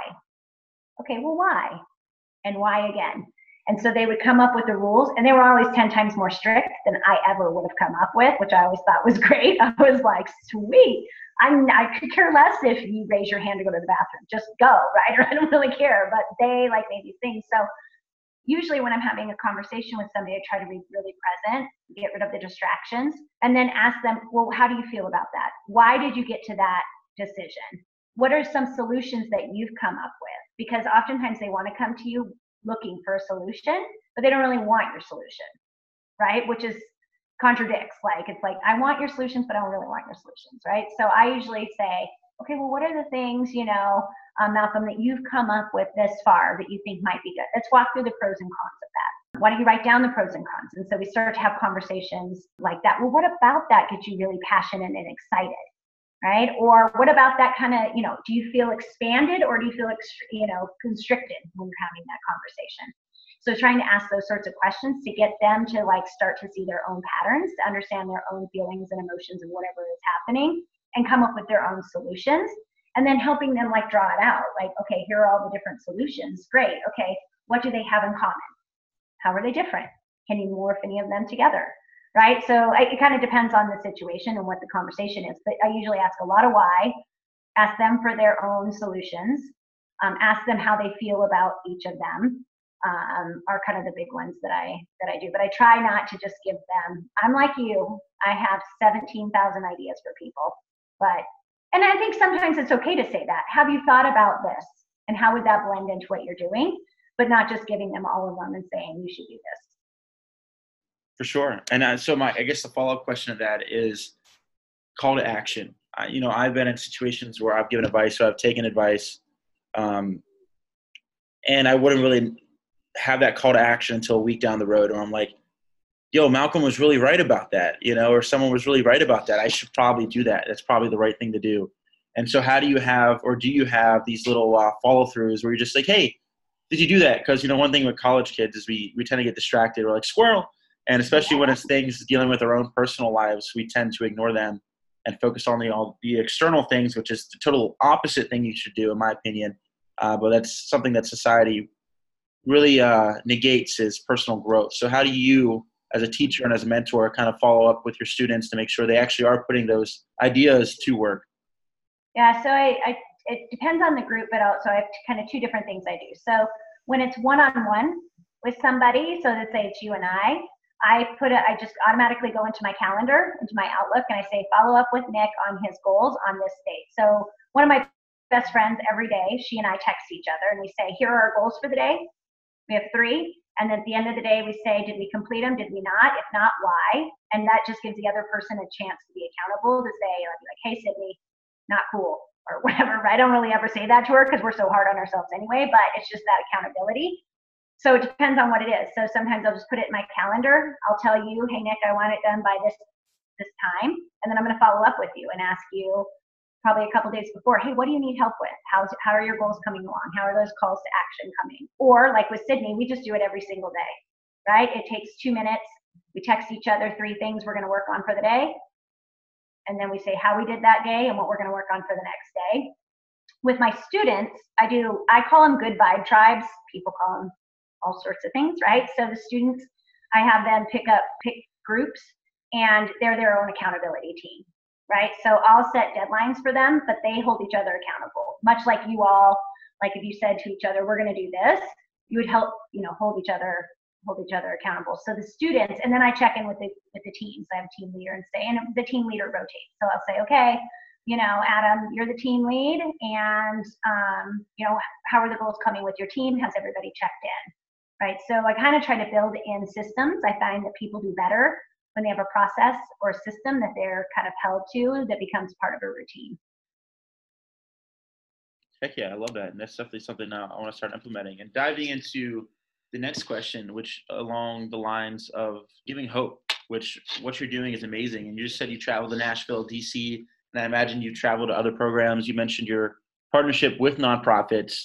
Okay, well, why? And why again? And so they would come up with the rules, and they were always 10 times more strict than I ever would have come up with, which I always thought was <laughs> great. I was like, sweet. I, I could care less if you raise your hand to go to the bathroom. Just go, <laughs> right? Or I don't really care. But they like made these things. So usually when I'm having a conversation with somebody, I try to be really present, get rid of the distractions, and then ask them, well, how do you feel about that? Why did you get to that decision? What are some solutions that you've come up with? Because oftentimes they want to come to you looking for a solution, but they don't really want your solution, right? Which is contradicts. Like it's like I want your solutions, but I don't really want your solutions, right? So I usually say, okay, well, what are the things you know, um, Malcolm, that you've come up with this far that you think might be good? Let's walk through the pros and cons of that. Why don't you write down the pros and cons? And so we start to have conversations like that. Well, what about that gets you really passionate and excited? right? Or what about that kind of, you know, do you feel expanded or do you feel, you know, constricted when you're having that conversation? So trying to ask those sorts of questions to get them to like start to see their own patterns, to understand their own feelings and emotions and whatever is happening and come up with their own solutions. And then helping them like draw it out. Like, okay, here are all the different solutions. Great. Okay. What do they have in common? How are they different? Can you morph any of them together? right? So it kind of depends on the situation and what the conversation is. But I usually ask a lot of why, ask them for their own solutions, um, ask them how they feel about each of them. Um, are kind of the big ones that I that I do. But I try not to just give them. I'm like you. I have 17,000 ideas for people, but and I think sometimes it's okay to say that. Have you thought about this? And how would that blend into what you're doing? But not just giving them all of them and saying you should do this. For sure. And uh, so my, I guess the follow up question of that is call to action. I, you know, I've been in situations where I've given advice, so I've taken advice, um, and I wouldn't really have that call to action until a week down the road, or I'm like, "Yo, Malcolm was really right about that," you know, or someone was really right about that. I should probably do that. That's probably the right thing to do. And so, how do you have, or do you have these little uh, follow throughs where you're just like, "Hey, did you do that?" Because you know, one thing with college kids is we we tend to get distracted. We're like, "Squirrel." and especially when it's things dealing with our own personal lives we tend to ignore them and focus on the all the external things which is the total opposite thing you should do in my opinion uh, but that's something that society really uh, negates is personal growth so how do you as a teacher and as a mentor kind of follow up with your students to make sure they actually are putting those ideas to work yeah so i, I it depends on the group but also i have kind of two different things i do so when it's one-on-one with somebody so let's say it's you and i I put it, I just automatically go into my calendar, into my Outlook, and I say, follow up with Nick on his goals on this date. So one of my best friends every day, she and I text each other and we say, here are our goals for the day. We have three. And at the end of the day, we say, did we complete them? Did we not? If not, why? And that just gives the other person a chance to be accountable to say, like, hey, Sydney, not cool or <laughs> whatever. I don't really ever say that to her because we're so hard on ourselves anyway, but it's just that accountability. So it depends on what it is. So sometimes I'll just put it in my calendar. I'll tell you, hey Nick, I want it done by this this time, and then I'm going to follow up with you and ask you probably a couple days before, hey, what do you need help with? How's how are your goals coming along? How are those calls to action coming? Or like with Sydney, we just do it every single day, right? It takes two minutes. We text each other three things we're going to work on for the day, and then we say how we did that day and what we're going to work on for the next day. With my students, I do I call them good vibe tribes. People call them all sorts of things, right? So the students, I have them pick up, pick groups and they're their own accountability team, right? So I'll set deadlines for them, but they hold each other accountable. Much like you all, like if you said to each other, "We're going to do this," you would help, you know, hold each other hold each other accountable. So the students, and then I check in with the with the teams. I have a team leader and say, and the team leader rotates. So I'll say, okay, you know, Adam, you're the team lead, and um, you know, how are the goals coming with your team? Has everybody checked in? Right. So I kind of try to build in systems. I find that people do better when they have a process or system that they're kind of held to that becomes part of a routine. Heck yeah, I love that. And that's definitely something I want to start implementing. And diving into the next question, which along the lines of giving hope, which what you're doing is amazing. And you just said you traveled to Nashville, DC, and I imagine you traveled to other programs. You mentioned your partnership with nonprofits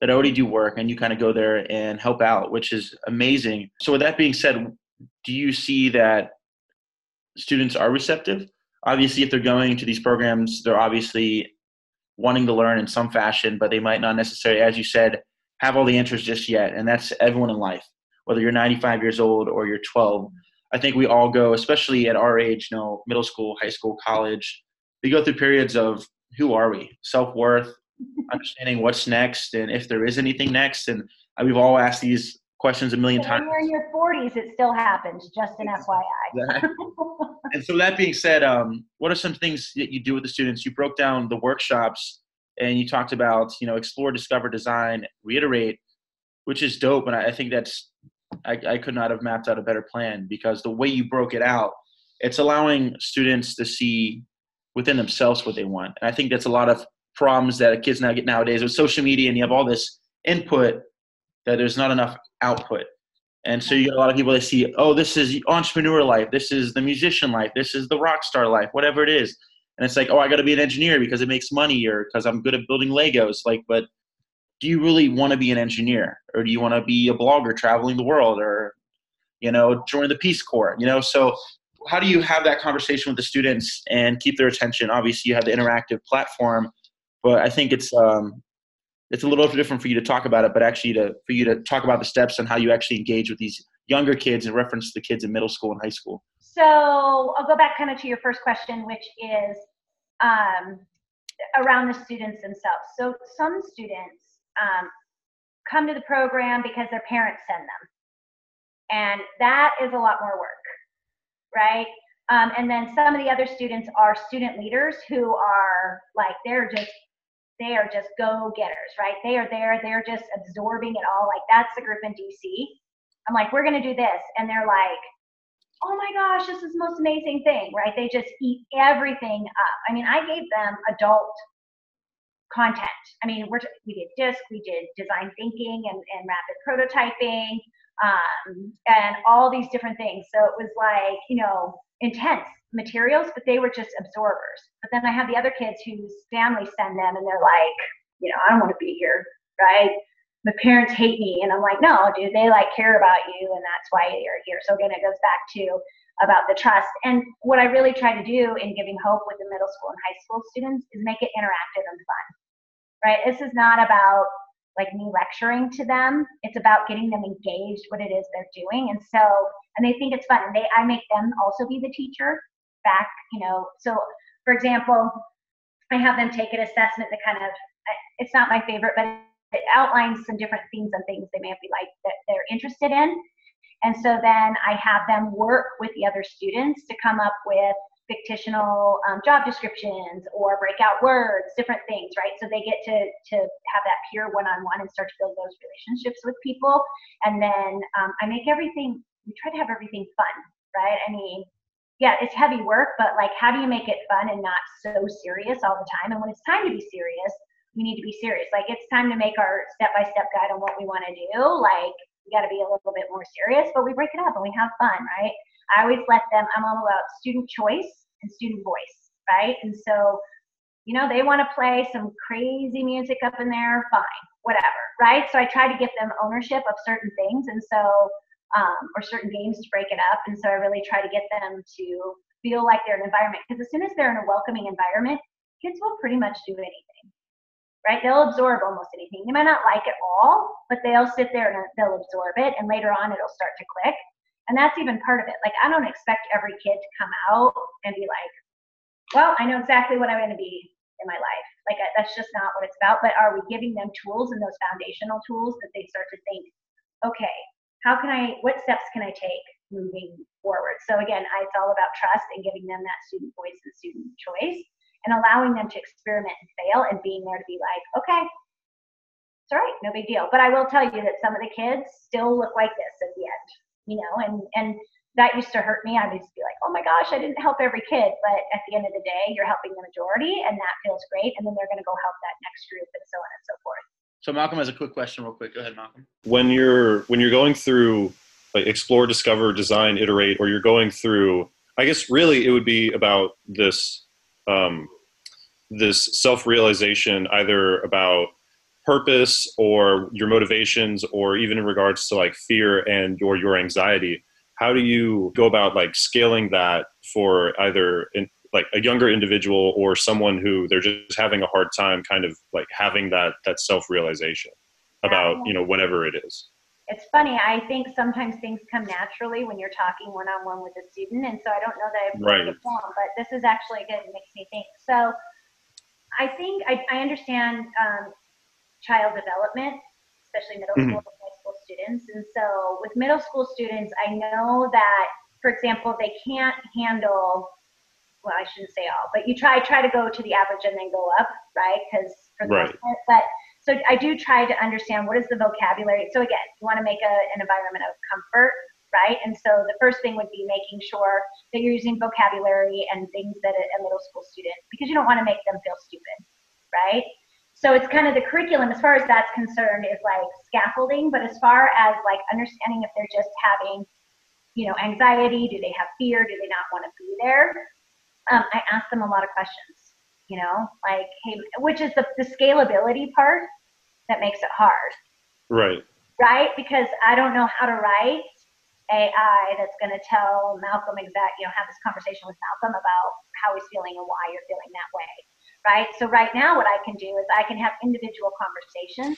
that already do work, and you kind of go there and help out, which is amazing. So, with that being said, do you see that students are receptive? Obviously, if they're going to these programs, they're obviously wanting to learn in some fashion, but they might not necessarily, as you said, have all the answers just yet. And that's everyone in life, whether you're 95 years old or you're 12. I think we all go, especially at our age, you know, middle school, high school, college, we go through periods of who are we, self worth, <laughs> understanding what's next, and if there is anything next. And we've all asked these questions a million times. When you're in your 40s, it still happens, just an FYI. <laughs> and so that being said, um, what are some things that you do with the students? You broke down the workshops and you talked about, you know, explore, discover, design, reiterate, which is dope. And I, I think that's, I, I could not have mapped out a better plan because the way you broke it out, it's allowing students to see within themselves what they want. And I think that's a lot of problems that kids now get nowadays with social media and you have all this input that there's not enough output. And so you get a lot of people that see, oh, this is entrepreneur life, this is the musician life, this is the rock star life, whatever it is. And it's like, oh, I got to be an engineer because it makes money or because I'm good at building Legos. Like, but do you really want to be an engineer or do you want to be a blogger traveling the world or, you know, join the Peace Corps? You know, so how do you have that conversation with the students and keep their attention? Obviously, you have the interactive platform, but I think it's um, it's a little different for you to talk about it, but actually to for you to talk about the steps and how you actually engage with these younger kids in reference the kids in middle school and high school. So I'll go back kind of to your first question, which is um, around the students themselves. So some students um, come to the program because their parents send them, and that is a lot more work, right? Um, and then some of the other students are student leaders who are like they're just they are just go-getters, right? They are there, they're just absorbing it all. Like that's the group in DC. I'm like, we're gonna do this. And they're like, oh my gosh, this is the most amazing thing, right? They just eat everything up. I mean, I gave them adult content. I mean, we're, we did DISC, we did design thinking and, and rapid prototyping, um, and all these different things. So it was like, you know, intense materials, but they were just absorbers. But then I have the other kids whose families send them and they're like, you know, I don't want to be here, right? My parents hate me. And I'm like, no, dude, they like care about you and that's why you're here. So again, it goes back to about the trust. And what I really try to do in giving hope with the middle school and high school students is make it interactive and fun, right? This is not about like me lecturing to them. It's about getting them engaged what it is they're doing. And so, and they think it's fun. And they, I make them also be the teacher back, you know. So, for example, I have them take an assessment that kind of, it's not my favorite, but it outlines some different themes and things they may be like that they're interested in. And so then I have them work with the other students to come up with fictional um, job descriptions or breakout words, different things, right? So they get to to have that peer one-on-one and start to build those relationships with people. And then um, I make everything. We try to have everything fun, right? I mean, yeah, it's heavy work, but like, how do you make it fun and not so serious all the time? And when it's time to be serious, we need to be serious. Like, it's time to make our step-by-step guide on what we want to do. Like, we got to be a little bit more serious, but we break it up and we have fun, right? I always let them. I'm all about student choice and student voice, right? And so, you know, they want to play some crazy music up in there, fine, whatever, right? So I try to get them ownership of certain things, and so um, or certain games to break it up. And so I really try to get them to feel like they're in an environment because as soon as they're in a welcoming environment, kids will pretty much do anything, right? They'll absorb almost anything. They might not like it all, but they'll sit there and they'll absorb it, and later on it'll start to click. And that's even part of it. Like, I don't expect every kid to come out and be like, well, I know exactly what I'm going to be in my life. Like, that's just not what it's about. But are we giving them tools and those foundational tools that they start to think, okay, how can I, what steps can I take moving forward? So, again, it's all about trust and giving them that student voice and student choice and allowing them to experiment and fail and being there to be like, okay, it's all right, no big deal. But I will tell you that some of the kids still look like this at the end, you know, and and that used to hurt me. I used to be like, oh my gosh, I didn't help every kid. But at the end of the day, you're helping the majority, and that feels great. And then they're going to go help that next group, and so on and so forth. So Malcolm has a quick question, real quick. Go ahead, Malcolm. When you're when you're going through like explore, discover, design, iterate, or you're going through, I guess really it would be about this um, this self realization, either about purpose or your motivations, or even in regards to like fear and or your anxiety. How do you go about like scaling that for either in, like a younger individual or someone who they're just having a hard time kind of like having that that self realization about you know whatever it is it's funny i think sometimes things come naturally when you're talking one-on-one with a student and so i don't know that i've right. the form but this is actually good it makes me think so I think I, I understand um, child development, especially middle mm-hmm. school and high school students. And so with middle school students, I know that, for example, they can't handle. Well, I shouldn't say all, but you try try to go to the average and then go up, right? Because for the right. most part, but so I do try to understand what is the vocabulary. So again, you want to make a, an environment of comfort right? And so the first thing would be making sure that you're using vocabulary and things that a, a middle school student, because you don't want to make them feel stupid, right? So it's kind of the curriculum as far as that's concerned is like scaffolding, but as far as like understanding if they're just having, you know, anxiety, do they have fear, do they not want to be there? Um, I ask them a lot of questions, you know, like, hey, which is the, the scalability part that makes it hard. Right. Right? Because I don't know how to write AI that's going to tell Malcolm exact, you know, have this conversation with Malcolm about how he's feeling and why you're feeling that way, right? So right now, what I can do is I can have individual conversations,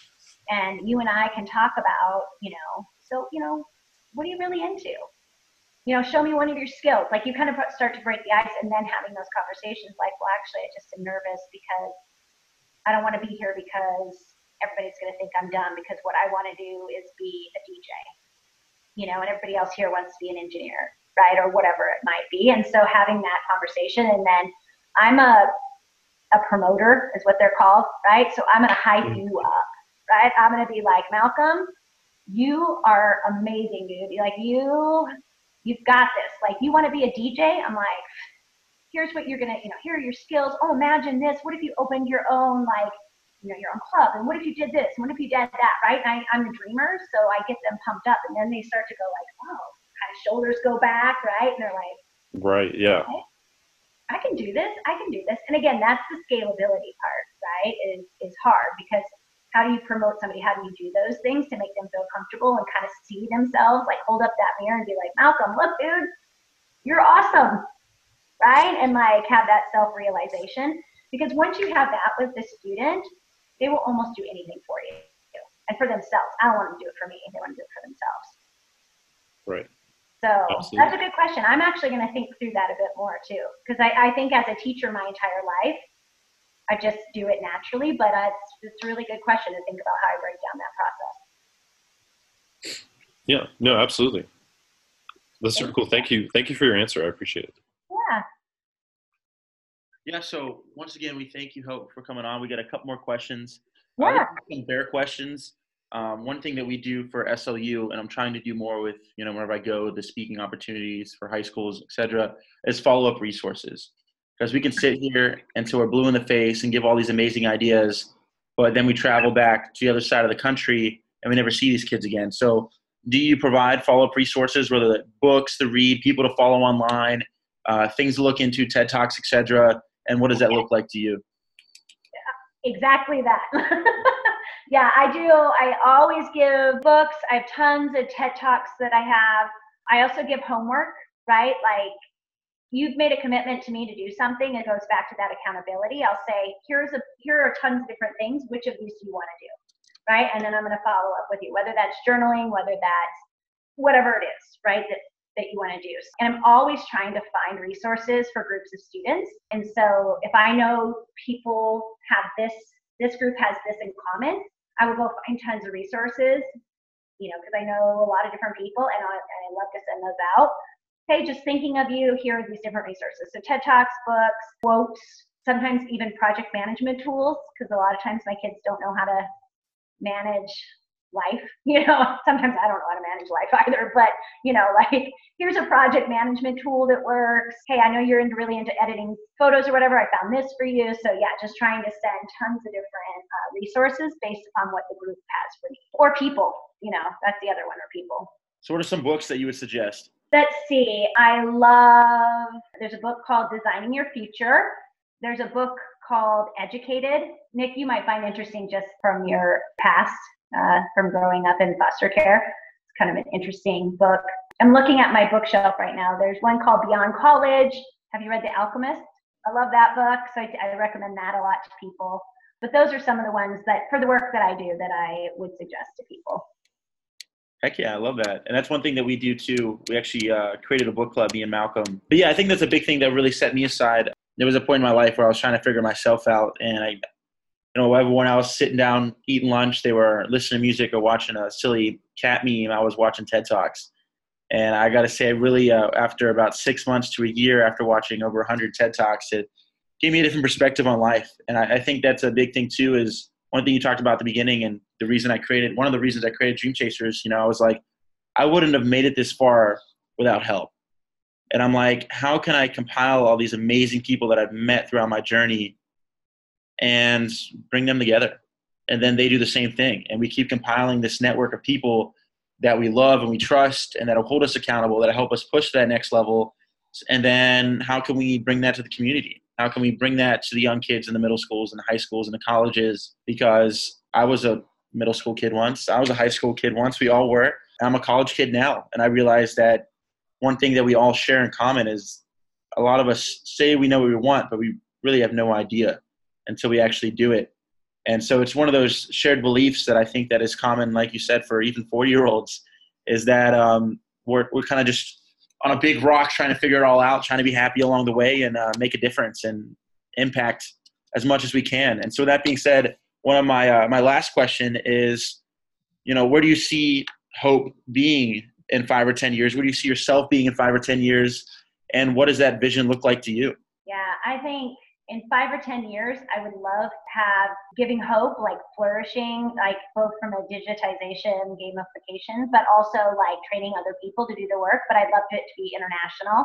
and you and I can talk about, you know, so you know, what are you really into? You know, show me one of your skills. Like you kind of start to break the ice, and then having those conversations, like, well, actually, I just am nervous because I don't want to be here because everybody's going to think I'm dumb because what I want to do is be a DJ you know, and everybody else here wants to be an engineer, right? Or whatever it might be. And so having that conversation and then I'm a a promoter is what they're called, right? So I'm gonna hype mm-hmm. you up, right? I'm gonna be like, Malcolm, you are amazing, dude. Like you you've got this. Like you wanna be a DJ? I'm like, here's what you're gonna, you know, here are your skills. Oh, imagine this. What if you opened your own like you know, your own club. And what if you did this? And what if you did that? Right? And I, I'm a dreamer, so I get them pumped up, and then they start to go like, oh, kind of shoulders go back, right? And they're like, right, yeah. Okay, I can do this. I can do this. And again, that's the scalability part, right? Is is hard because how do you promote somebody? How do you do those things to make them feel comfortable and kind of see themselves, like hold up that mirror and be like, Malcolm, look, dude, you're awesome, right? And like have that self realization. Because once you have that with the student, they will almost do anything for you and for themselves. I don't want them to do it for me. They want to do it for themselves. Right. So Absolutely. that's a good question. I'm actually going to think through that a bit more too, because I, I think as a teacher my entire life, I just do it naturally. But uh, it's, it's a really good question to think about how I break down that process. Yeah. No. Absolutely. That's super cool. Thank you. Thank you for your answer. I appreciate it. Yeah. Yeah, so once again, we thank you, Hope, for coming on. We got a couple more questions. Yeah. Uh, some bear questions. Um, one thing that we do for SLU, and I'm trying to do more with, you know, whenever I go, the speaking opportunities for high schools, et cetera, is follow up resources. Because we can sit here until we're blue in the face and give all these amazing ideas, but then we travel back to the other side of the country and we never see these kids again. So, do you provide follow up resources, whether the books to read, people to follow online, uh, things to look into, TED Talks, etc.? and what does that look like to you exactly that <laughs> yeah i do i always give books i have tons of ted talks that i have i also give homework right like you've made a commitment to me to do something it goes back to that accountability i'll say here's a here are tons of different things which of these do you want to do right and then i'm going to follow up with you whether that's journaling whether that's whatever it is right that that you want to do. And I'm always trying to find resources for groups of students. And so if I know people have this, this group has this in common, I will go find tons of resources, you know, because I know a lot of different people and I, and I love to send those out. Hey, just thinking of you, here are these different resources. So TED Talks, books, quotes, sometimes even project management tools, because a lot of times my kids don't know how to manage life. <laughs> You know, sometimes I don't know how to manage life <laughs> either, but you know, <laughs> like here's a project management tool that works. Hey, I know you're into really into editing photos or whatever. I found this for you. So yeah, just trying to send tons of different uh, resources based upon what the group has for you or people. You know, that's the other one or people. So what are some books that you would suggest? Let's see. I love. There's a book called Designing Your Future. There's a book called Educated. Nick, you might find interesting just from your past uh, from growing up in foster care. It's kind of an interesting book. I'm looking at my bookshelf right now. There's one called Beyond College. Have you read The Alchemist? I love that book, so I, I recommend that a lot to people. But those are some of the ones that, for the work that I do, that I would suggest to people. Heck yeah, I love that. And that's one thing that we do too. We actually uh, created a book club, me and Malcolm. But yeah, I think that's a big thing that really set me aside. There was a point in my life where I was trying to figure myself out, and I, you know, everyone else sitting down eating lunch, they were listening to music or watching a silly cat meme. I was watching TED Talks. And I got to say, really, uh, after about six months to a year after watching over 100 TED Talks, it gave me a different perspective on life. And I, I think that's a big thing, too, is one thing you talked about at the beginning and the reason I created, one of the reasons I created Dream Chasers, you know, I was like, I wouldn't have made it this far without help. And I'm like, how can I compile all these amazing people that I've met throughout my journey and bring them together. And then they do the same thing. And we keep compiling this network of people that we love and we trust and that'll hold us accountable, that'll help us push to that next level. And then how can we bring that to the community? How can we bring that to the young kids in the middle schools and the high schools and the colleges? Because I was a middle school kid once, I was a high school kid once, we all were. I'm a college kid now. And I realized that one thing that we all share in common is a lot of us say we know what we want, but we really have no idea until we actually do it. And so it's one of those shared beliefs that I think that is common, like you said, for even four year olds, is that um, we're, we're kind of just on a big rock trying to figure it all out, trying to be happy along the way and uh, make a difference and impact as much as we can. And so that being said, one of my, uh, my last question is, you know, where do you see hope being in five or 10 years? Where do you see yourself being in five or 10 years? And what does that vision look like to you? Yeah, I think in five or 10 years, I would love to have giving hope, like flourishing, like both from a digitization, gamification, but also like training other people to do the work. But I'd love it to be international,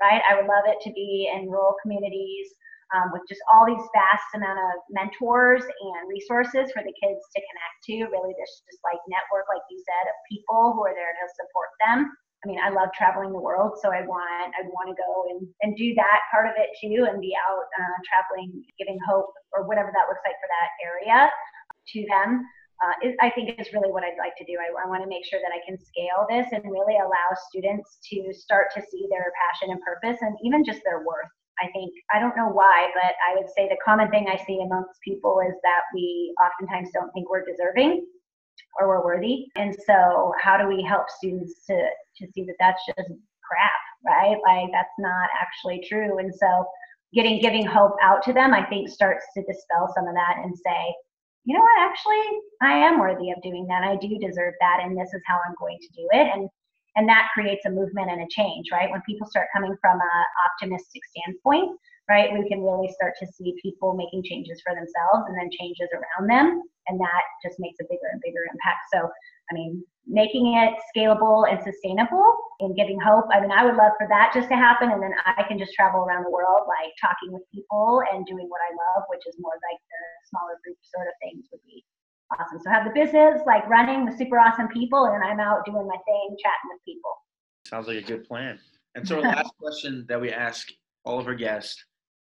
right? I would love it to be in rural communities um, with just all these vast amount of mentors and resources for the kids to connect to. Really, this just like network, like you said, of people who are there to support them I mean, I love traveling the world, so I want I want to go and, and do that part of it too, and be out uh, traveling, giving hope or whatever that looks like for that area to them. Uh, is, I think is really what I'd like to do. I, I want to make sure that I can scale this and really allow students to start to see their passion and purpose, and even just their worth. I think I don't know why, but I would say the common thing I see amongst people is that we oftentimes don't think we're deserving or we're worthy. And so, how do we help students to to see that that's just crap, right? Like that's not actually true. And so, getting giving hope out to them, I think, starts to dispel some of that and say, you know what, actually, I am worthy of doing that. I do deserve that, and this is how I'm going to do it. And and that creates a movement and a change, right? When people start coming from a optimistic standpoint, right, we can really start to see people making changes for themselves and then changes around them and that just makes a bigger and bigger impact. So, I mean, making it scalable and sustainable and giving hope. I mean, I would love for that just to happen, and then I can just travel around the world, like talking with people and doing what I love, which is more like the smaller group sort of things would be awesome. So I have the business like running with super awesome people, and I'm out doing my thing, chatting with people. Sounds like a good plan. And so, our last question that we ask all of our guests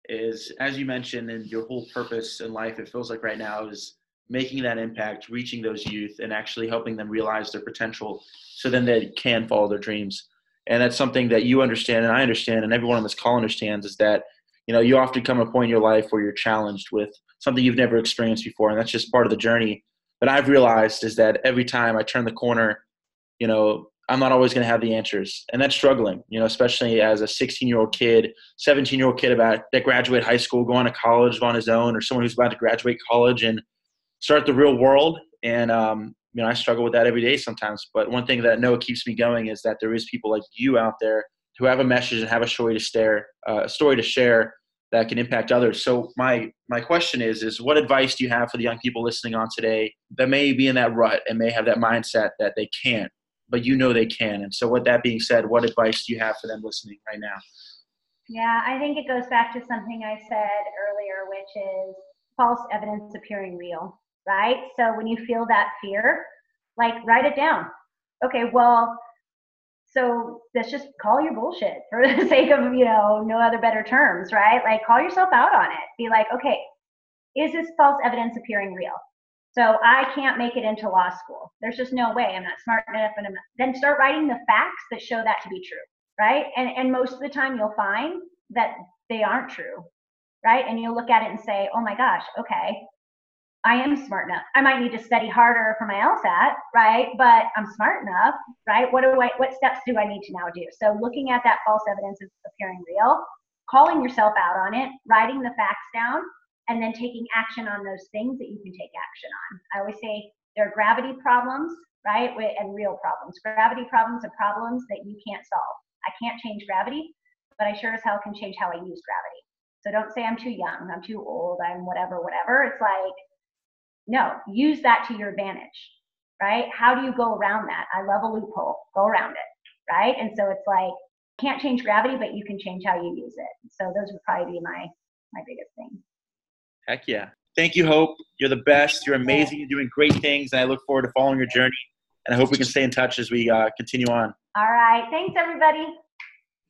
is, as you mentioned, and your whole purpose in life, it feels like right now is making that impact, reaching those youth, and actually helping them realize their potential so then they can follow their dreams. And that's something that you understand and I understand and everyone on this call understands is that, you know, you often come a point in your life where you're challenged with something you've never experienced before. And that's just part of the journey. But I've realized is that every time I turn the corner, you know, I'm not always going to have the answers, and that's struggling. You know, especially as a 16 year old kid, 17 year old kid about that graduate high school, going to college on his own, or someone who's about to graduate college and start the real world. And um, you know, I struggle with that every day sometimes. But one thing that I know keeps me going is that there is people like you out there who have a message and have a story to share, uh, a story to share that can impact others. So my my question is is what advice do you have for the young people listening on today that may be in that rut and may have that mindset that they can't but you know they can. And so, with that being said, what advice do you have for them listening right now? Yeah, I think it goes back to something I said earlier, which is false evidence appearing real, right? So, when you feel that fear, like write it down. Okay, well, so let's just call your bullshit for the <laughs> sake of, you know, no other better terms, right? Like call yourself out on it. Be like, okay, is this false evidence appearing real? So I can't make it into law school. There's just no way. I'm not smart enough. And I'm not. then start writing the facts that show that to be true, right? And and most of the time you'll find that they aren't true, right? And you'll look at it and say, oh my gosh, okay, I am smart enough. I might need to study harder for my LSAT, right? But I'm smart enough, right? What do I? What steps do I need to now do? So looking at that false evidence of appearing real, calling yourself out on it, writing the facts down, and then taking action on those things that you can take action on. I always say there are gravity problems, right, and real problems. Gravity problems are problems that you can't solve. I can't change gravity, but I sure as hell can change how I use gravity. So don't say I'm too young, I'm too old, I'm whatever, whatever. It's like, no, use that to your advantage, right? How do you go around that? I love a loophole, go around it, right? And so it's like, can't change gravity, but you can change how you use it. So those would probably be my my biggest thing. Heck yeah. Thank you, Hope. You're the best. You're amazing. You're doing great things, and I look forward to following your journey. And I hope we can stay in touch as we uh, continue on. All right. Thanks, everybody.